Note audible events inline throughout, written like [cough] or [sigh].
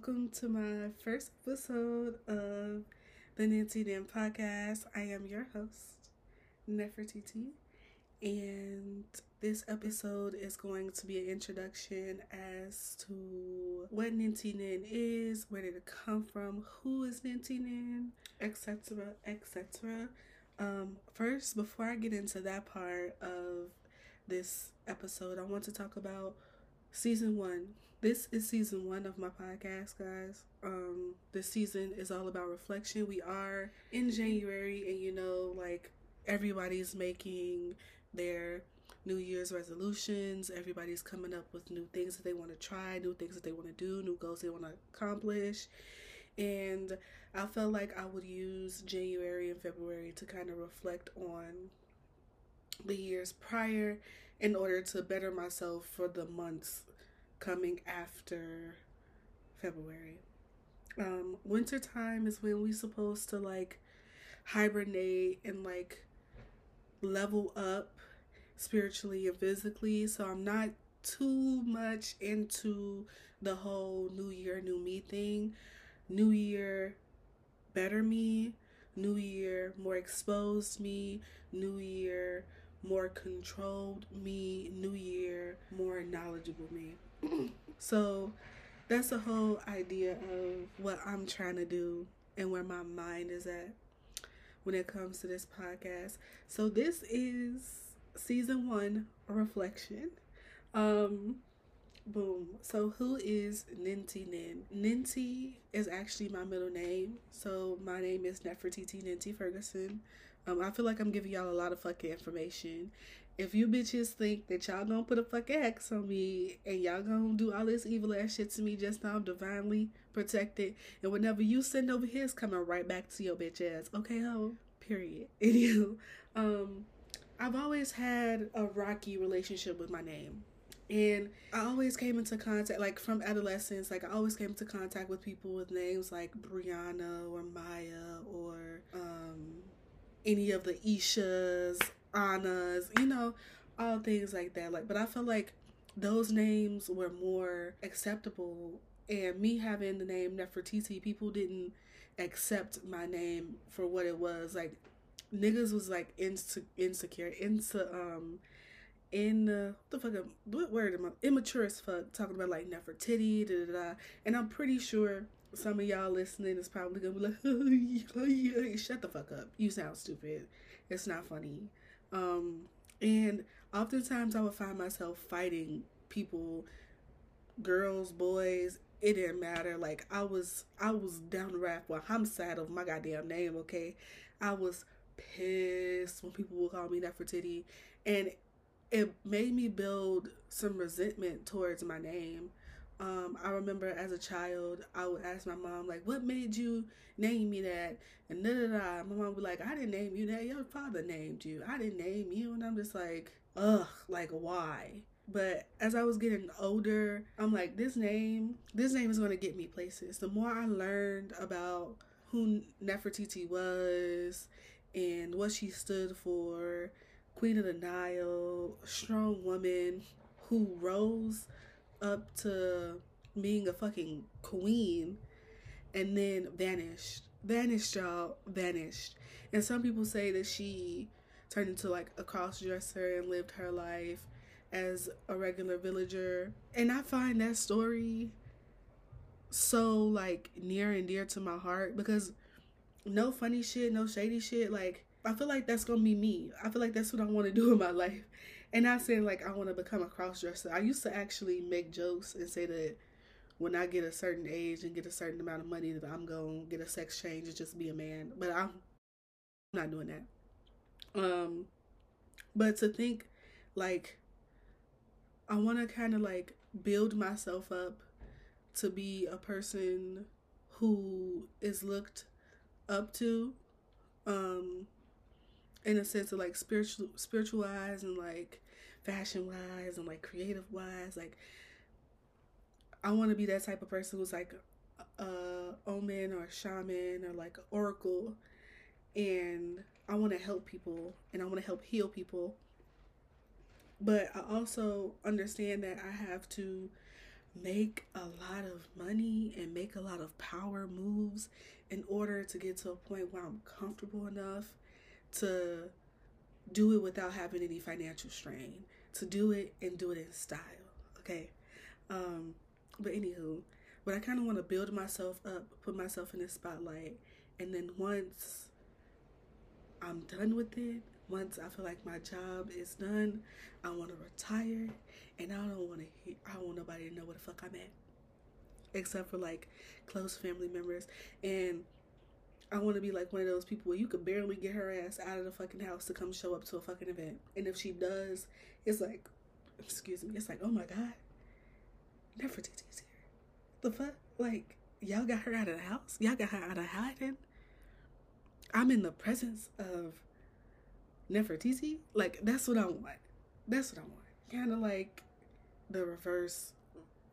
Welcome to my first episode of the Ninti Nin podcast. I am your host, Nefertiti, and this episode is going to be an introduction as to what Ninti Nin is, where did it come from, who is Ninti Nin, etc., etc. Um, first, before I get into that part of this episode, I want to talk about season one. This is season one of my podcast, guys. Um, this season is all about reflection. We are in January, and you know, like everybody's making their New Year's resolutions. Everybody's coming up with new things that they want to try, new things that they want to do, new goals they want to accomplish. And I felt like I would use January and February to kind of reflect on the years prior in order to better myself for the months coming after February. Um, winter time is when we supposed to like hibernate and like level up spiritually and physically. So I'm not too much into the whole new year, new me thing. New year, better me. New year, more exposed me. New year, more controlled me. New year, more knowledgeable me. [clears throat] so that's the whole idea of what I'm trying to do and where my mind is at when it comes to this podcast. So this is season one reflection. Um boom. So who is Ninti Nin? Ninti is actually my middle name. So my name is Nefertiti Ninti Ferguson. Um, I feel like I'm giving y'all a lot of fucking information. If you bitches think that y'all gonna put a fucking X on me and y'all gonna do all this evil ass shit to me just now, I'm divinely protected. And whenever you send over here is coming right back to your bitch ass. Okay, ho? Period. [laughs] Anywho, um, I've always had a rocky relationship with my name. And I always came into contact, like from adolescence, like I always came into contact with people with names like Brianna or Maya or um, any of the Ishas, Annas, you know, all things like that. Like, but I feel like those names were more acceptable. And me having the name Nefertiti, people didn't accept my name for what it was. Like, niggas was like inse- insecure, into um, in the what the fuck what word am I immature as fuck talking about like Nefertiti, da da da. And I'm pretty sure some of y'all listening is probably gonna be like, [laughs] oh, shut the fuck up. You sound stupid. It's not funny. Um, and oftentimes I would find myself fighting people, girls, boys. It didn't matter. Like I was, I was down the raft with homicide of my goddamn name. Okay, I was pissed when people would call me Nefertiti, and it made me build some resentment towards my name. Um, I remember as a child, I would ask my mom, like, what made you name me that? And da da da. My mom would be like, I didn't name you that. Your father named you. I didn't name you. And I'm just like, ugh, like, why? But as I was getting older, I'm like, this name, this name is going to get me places. The more I learned about who Nefertiti was and what she stood for, Queen of the Nile, strong woman who rose up to being a fucking queen and then vanished. Vanished, y'all. Vanished. And some people say that she turned into like a cross dresser and lived her life as a regular villager. And I find that story so like near and dear to my heart because no funny shit, no shady shit. Like, I feel like that's gonna be me. I feel like that's what I want to do in my [laughs] life. And not saying like I want to become a cross dresser. I used to actually make jokes and say that when I get a certain age and get a certain amount of money that I'm gonna get a sex change and just be a man. But I'm not doing that. Um, but to think like I want to kind of like build myself up to be a person who is looked up to um in a sense of like spiritual spiritualized and like fashion wise and like creative wise like i want to be that type of person who's like a omen or a shaman or like a oracle. And i want to help people and i want to help heal people. But i also understand that i have to make a lot of money and make a lot of power moves in order to get to a point where I'm comfortable enough to do it without having any financial strain, to do it and do it in style. Okay. Um, but anywho, but I kind of want to build myself up, put myself in the spotlight, and then once I'm done with it, once I feel like my job is done, I want to retire, and I don't want to. I don't want nobody to know where the fuck I'm at, except for like close family members, and I want to be like one of those people where you could barely get her ass out of the fucking house to come show up to a fucking event, and if she does, it's like, excuse me, it's like, oh my god, Nefertiti's here. The fuck, like y'all got her out of the house, y'all got her out of hiding. I'm in the presence of Nefertiti. Like that's what I want. That's what I want. Kind of like the reverse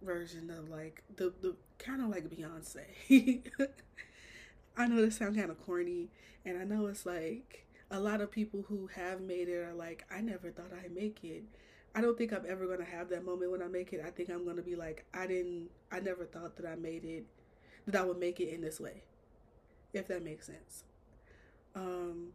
version of like the the kind of like Beyonce. [laughs] I know this sounds kind of corny, and I know it's like a lot of people who have made it are like, I never thought I'd make it. I don't think I'm ever gonna have that moment when I make it. I think I'm gonna be like, I didn't, I never thought that I made it, that I would make it in this way, if that makes sense. Um,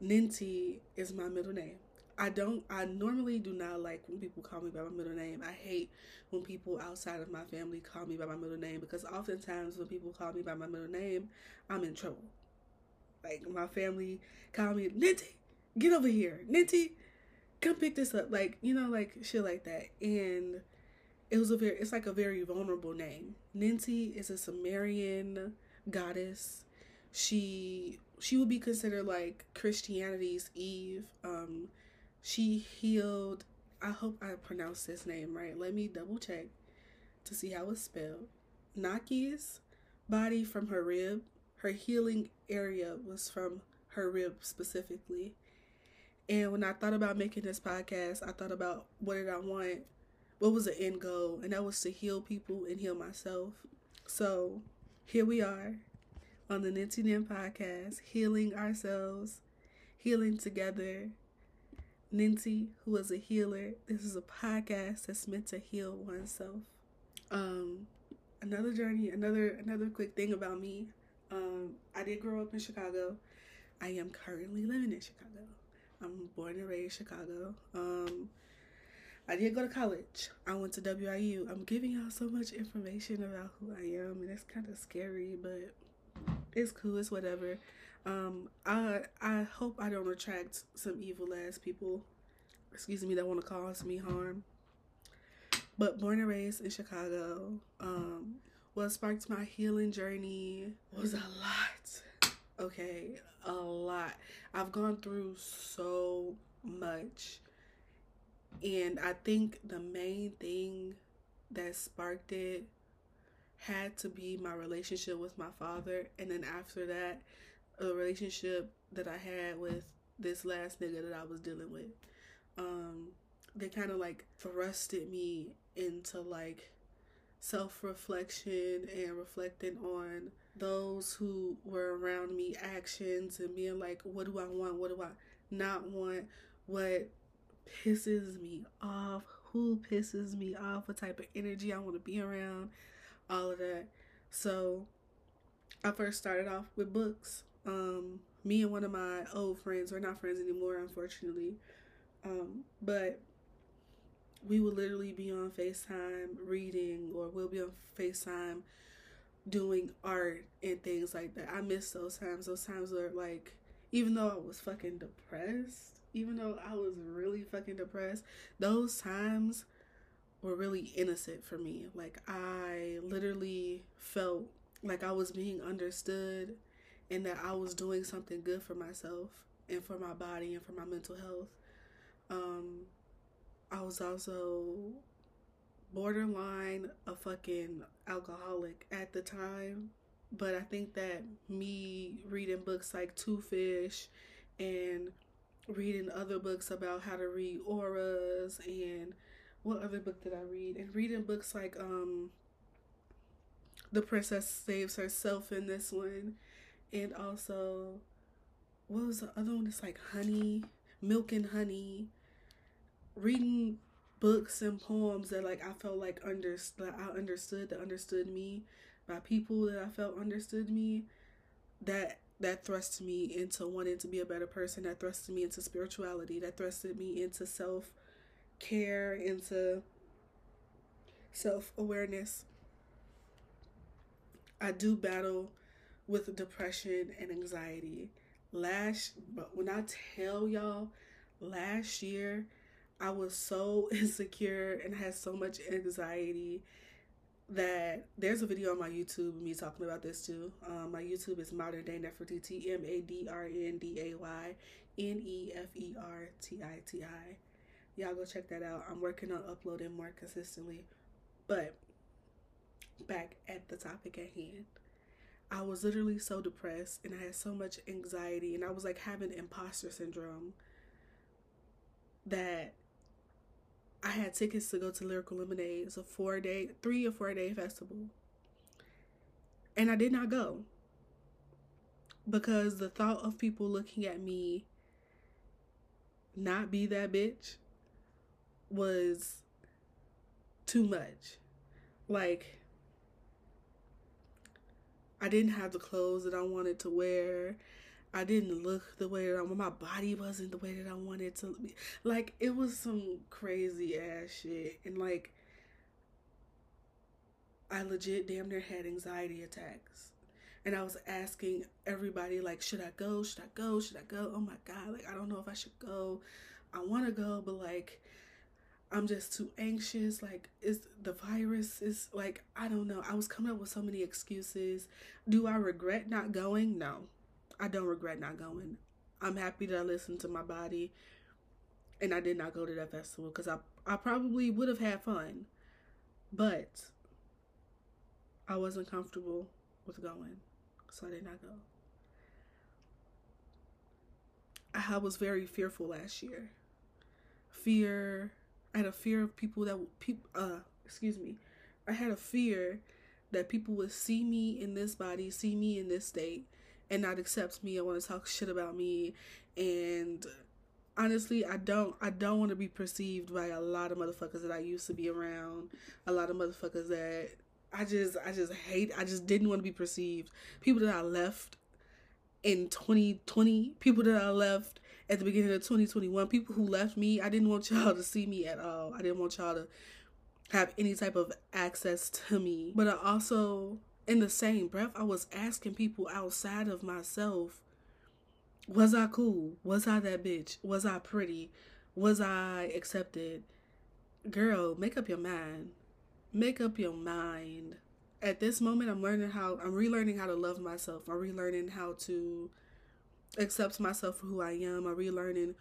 is my middle name. I don't I normally do not like when people call me by my middle name. I hate when people outside of my family call me by my middle name because oftentimes when people call me by my middle name, I'm in trouble. Like my family call me Ninti, get over here. Ninti, come pick this up. Like, you know, like shit like that. And it was a very it's like a very vulnerable name. Ninti is a Sumerian goddess. She she would be considered like Christianity's Eve. Um, she healed. I hope I pronounced this name right. Let me double check to see how it's spelled. Enki's body from her rib. Her healing area was from her rib specifically. And when I thought about making this podcast, I thought about what did I want? What was the end goal? And that was to heal people and heal myself. So here we are on the Ninti Nin podcast, healing ourselves, healing together. Ninti, who is a healer, this is a podcast that's meant to heal oneself. Um, another journey, another another quick thing about me. Um, I did grow up in Chicago. I am currently living in Chicago. I'm born and raised Chicago. Um, I did go to college. I went to WIU. I'm giving y'all so much information about who I am, and it's kind of scary, but it's cool. It's whatever. Um, I I hope I don't attract some evil ass people. Excuse me, that want to cause me harm. But born and raised in Chicago. Um, what sparked my healing journey was a lot. Okay, a lot. I've gone through so much. And I think the main thing that sparked it had to be my relationship with my father, and then after that, a relationship that I had with this last nigga that I was dealing with. Um, they kind of like thrusted me into like self reflection and reflecting on those who were around me actions and being like, what do I want? What do I not want? What pisses me off? Who pisses me off? What type of energy I want to be around? all of that. So I first started off with books. Um, me and one of my old friends, we're not friends anymore, unfortunately. Um, but we would literally be on FaceTime reading, or we'll be on FaceTime doing art and things like that. I miss those times. Those times were like, even though I was fucking depressed, even though I was really fucking depressed, those times were really innocent for me. Like I literally felt like I was being understood and that I was doing something good for myself and for my body and for my mental health. Um I was also borderline a fucking alcoholic at the time. But I think that me reading books like Two Fish and reading other books about how to read auras and what other book did I read? And reading books like um The Princess Saves Herself in this one. And also what was the other one? It's like honey, milk and honey. Reading books and poems that like I felt like under that I understood that understood me by people that I felt understood me that that thrust me into wanting to be a better person that thrusted me into spirituality that thrusted me into self care into self awareness I do battle with depression and anxiety last but when I tell y'all last year I was so [laughs] insecure and had so much anxiety that there's a video on my YouTube me talking about this too. Um, my YouTube is Modern Day Nefertiti, M A D R N D A Y N E F E R T I T I. Y'all go check that out. I'm working on uploading more consistently. But back at the topic at hand. I was literally so depressed and I had so much anxiety and I was like having imposter syndrome that I had tickets to go to Lyrical Lemonade. It's a four day, three or four day festival. And I did not go because the thought of people looking at me not be that bitch was too much. Like, I didn't have the clothes that I wanted to wear. I didn't look the way that I my body wasn't the way that I wanted to be. Like it was some crazy ass shit. And like I legit damn near had anxiety attacks. And I was asking everybody like, should I go? Should I go? Should I go? Oh my god, like I don't know if I should go. I wanna go, but like I'm just too anxious. Like, is the virus is like I don't know. I was coming up with so many excuses. Do I regret not going? No. I don't regret not going. I'm happy that I listened to my body and I did not go to that festival because I, I probably would have had fun. But I wasn't comfortable with going, so I did not go. I was very fearful last year. Fear, I had a fear of people that people uh excuse me. I had a fear that people would see me in this body, see me in this state, and not accept me. I want to talk shit about me and honestly I don't I don't want to be perceived by a lot of motherfuckers that I used to be around. A lot of motherfuckers that I just I just hate I just didn't want to be perceived. People that I left in 2020, people that I left at the beginning of 2021, people who left me, I didn't want y'all to see me at all. I didn't want y'all to have any type of access to me. But I also in the same breath, I was asking people outside of myself, was I cool? Was I that bitch? Was I pretty? Was I accepted? Girl, make up your mind. Make up your mind. At this moment, I'm learning how, I'm relearning how to love myself. I'm relearning how to accept myself for who I am. I'm relearning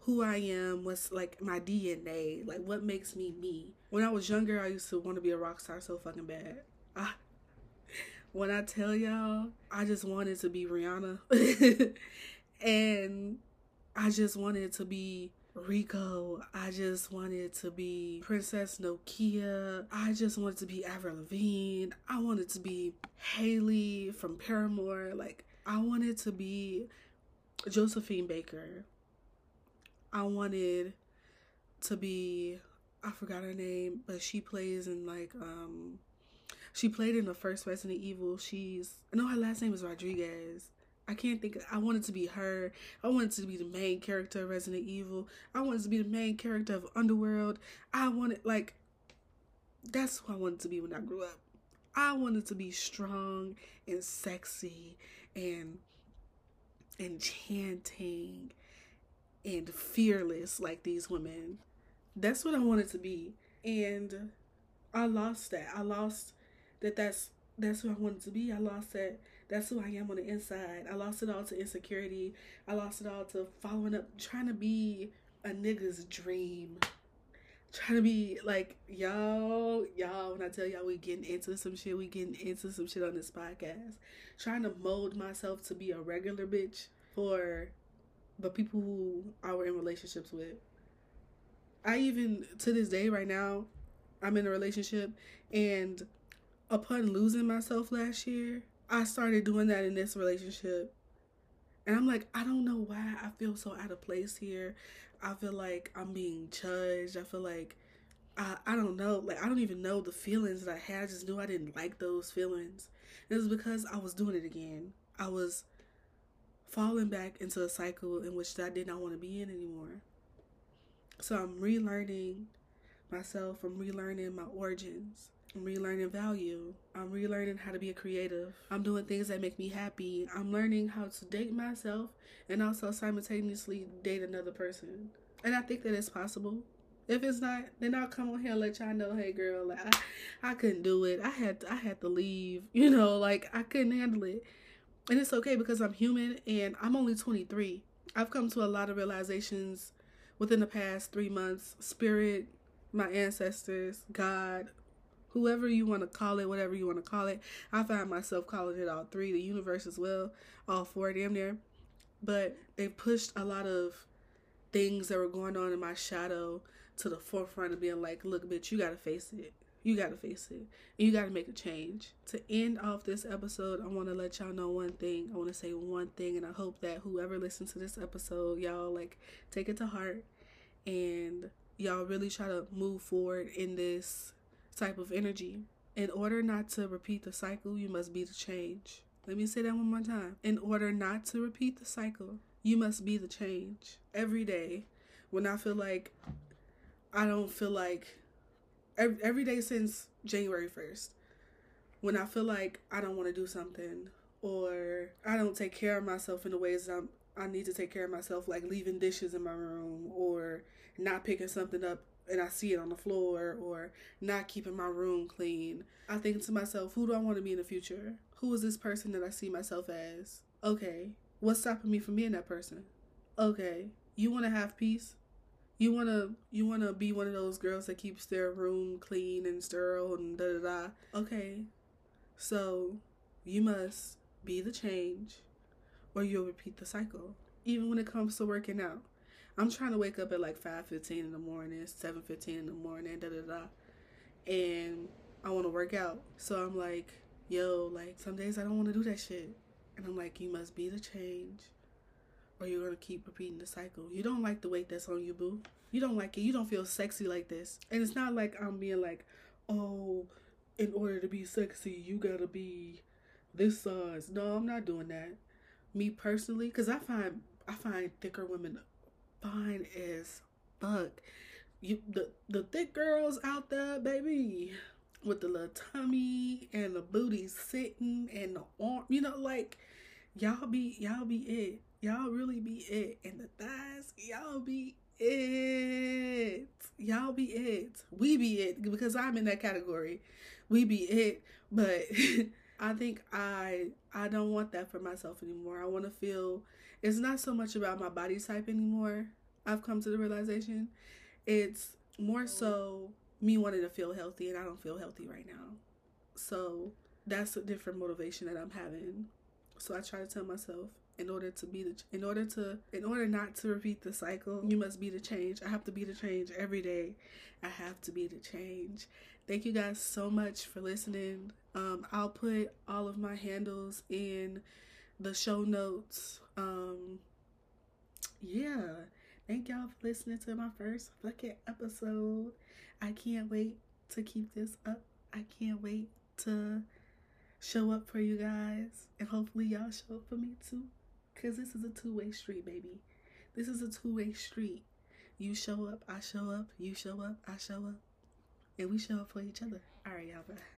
who I am, what's like my DNA, like what makes me me. When I was younger, I used to want to be a rock star so fucking bad. I [laughs] when I tell y'all, I just wanted to be Rihanna. [laughs] and I just wanted to be Rico. I just wanted to be Princess Nokia. I just wanted to be Avril Lavigne. I wanted to be Hayley from Paramore. Like, I wanted to be Josephine Baker. I wanted to be, I forgot her name, but she plays in like, um, she played in the first Resident Evil. She's I know her last name is Rodriguez. I can't think. I wanted to be her. I wanted to be the main character of Resident Evil. I wanted to be the main character of Underworld. I wanted like that's who I wanted to be when I grew up. I wanted to be strong and sexy and enchanting and fearless like these women. That's what I wanted to be. And I lost that. I lost that that's that's who I wanted to be. I lost that. That's who I am on the inside. I lost it all to insecurity. I lost it all to following up, trying to be a nigga's dream. Trying to be like y'all, y'all. When I tell y'all we getting into some shit, we getting into some shit on this podcast. Trying to mold myself to be a regular bitch for the people who I were in relationships with. I even to this day, right now, I'm in a relationship and upon losing myself last year, I started doing that in this relationship. And I'm like, I don't know why I feel so out of place here. I feel like I'm being judged. I feel like I, I don't know. Like I don't even know the feelings that I had. I just knew I didn't like those feelings. It was because I was doing it again. I was falling back into a cycle in which I did not want to be in anymore. So I'm relearning myself. I'm relearning my origins. I'm relearning value. I'm relearning how to be a creative. I'm doing things that make me happy. I'm learning how to date myself and also simultaneously date another person. And I think that it's possible. If it's not, then I'll come on here and let y'all know, hey girl, like I, I couldn't do it. I had to, I had to leave. [laughs] You know, like I couldn't handle it. And it's okay because I'm human and I'm only 23. I've come to a lot of realizations within the past three months. Spirit, my ancestors, God, whoever you want to call it, whatever you want to call it. I find myself calling it all three, the universe as well, all four damn near. But they pushed a lot of things that were going on in my shadow to the forefront of being like, look, bitch, you gotta face it. You gotta face it. And you gotta make a change. To end off this episode, I wanna let y'all know one thing. I wanna say one thing, and I hope that whoever listens to this episode, y'all like take it to heart and y'all really try to move forward in this type of energy. In order not to repeat the cycle, you must be the change. Let me say that one more time. In order not to repeat the cycle, you must be the change. Every day, when I feel like I don't feel like every, every day since January 1st, when I feel like I don't want to do something or I don't take care of myself in the ways I'm I need to take care of myself, like leaving dishes in my room or not picking something up and I see it on the floor or not keeping my room clean. I think to myself, who do I want to be in the future? Who is this person that I see myself as? Okay, what's stopping me from being that person? Okay, you want to have peace? You want to you want to be one of those girls that keeps their room clean and sterile and da da da. Okay. So, you must be the change or you'll repeat the cycle. Even when it comes to working out. I'm trying to wake up at like 5:15 in the morning, 7:15 in the morning, da da da. And I want to work out. So I'm like, yo, like some days I don't want to do that shit. And I'm like, you must be the change or you're going to keep repeating the cycle. You don't like the weight that's on you, boo. You don't like it. You don't feel sexy like this. And it's not like I'm being like, oh, in order to be sexy, you got to be this size. No, I'm not doing that. Me personally, because I find I find thicker women fine as fuck. You the the thick girls out there, baby, with the little tummy and the booty sitting and the arm, you know, like y'all be y'all be it. Y'all really be it. And the thighs, y'all be it. Y'all be it. We be it because I'm in that category. We be it, but [laughs] I think I I don't want that for myself anymore. I want to feel it's not so much about my body type anymore. I've come to the realization it's more so me wanting to feel healthy and I don't feel healthy right now. So that's a different motivation that I'm having. So I try to tell myself in order to be the in order to in order not to repeat the cycle, you must be the change. I have to be the change every day. I have to be the change. Thank you guys so much for listening. Um, I'll put all of my handles in the show notes. Um, yeah. Thank y'all for listening to my first fucking episode. I can't wait to keep this up. I can't wait to show up for you guys. And hopefully y'all show up for me too. Cause this is a two-way street, baby. This is a two-way street. You show up, I show up, you show up, I show up. And we show up for each other. Alright, y'all bye.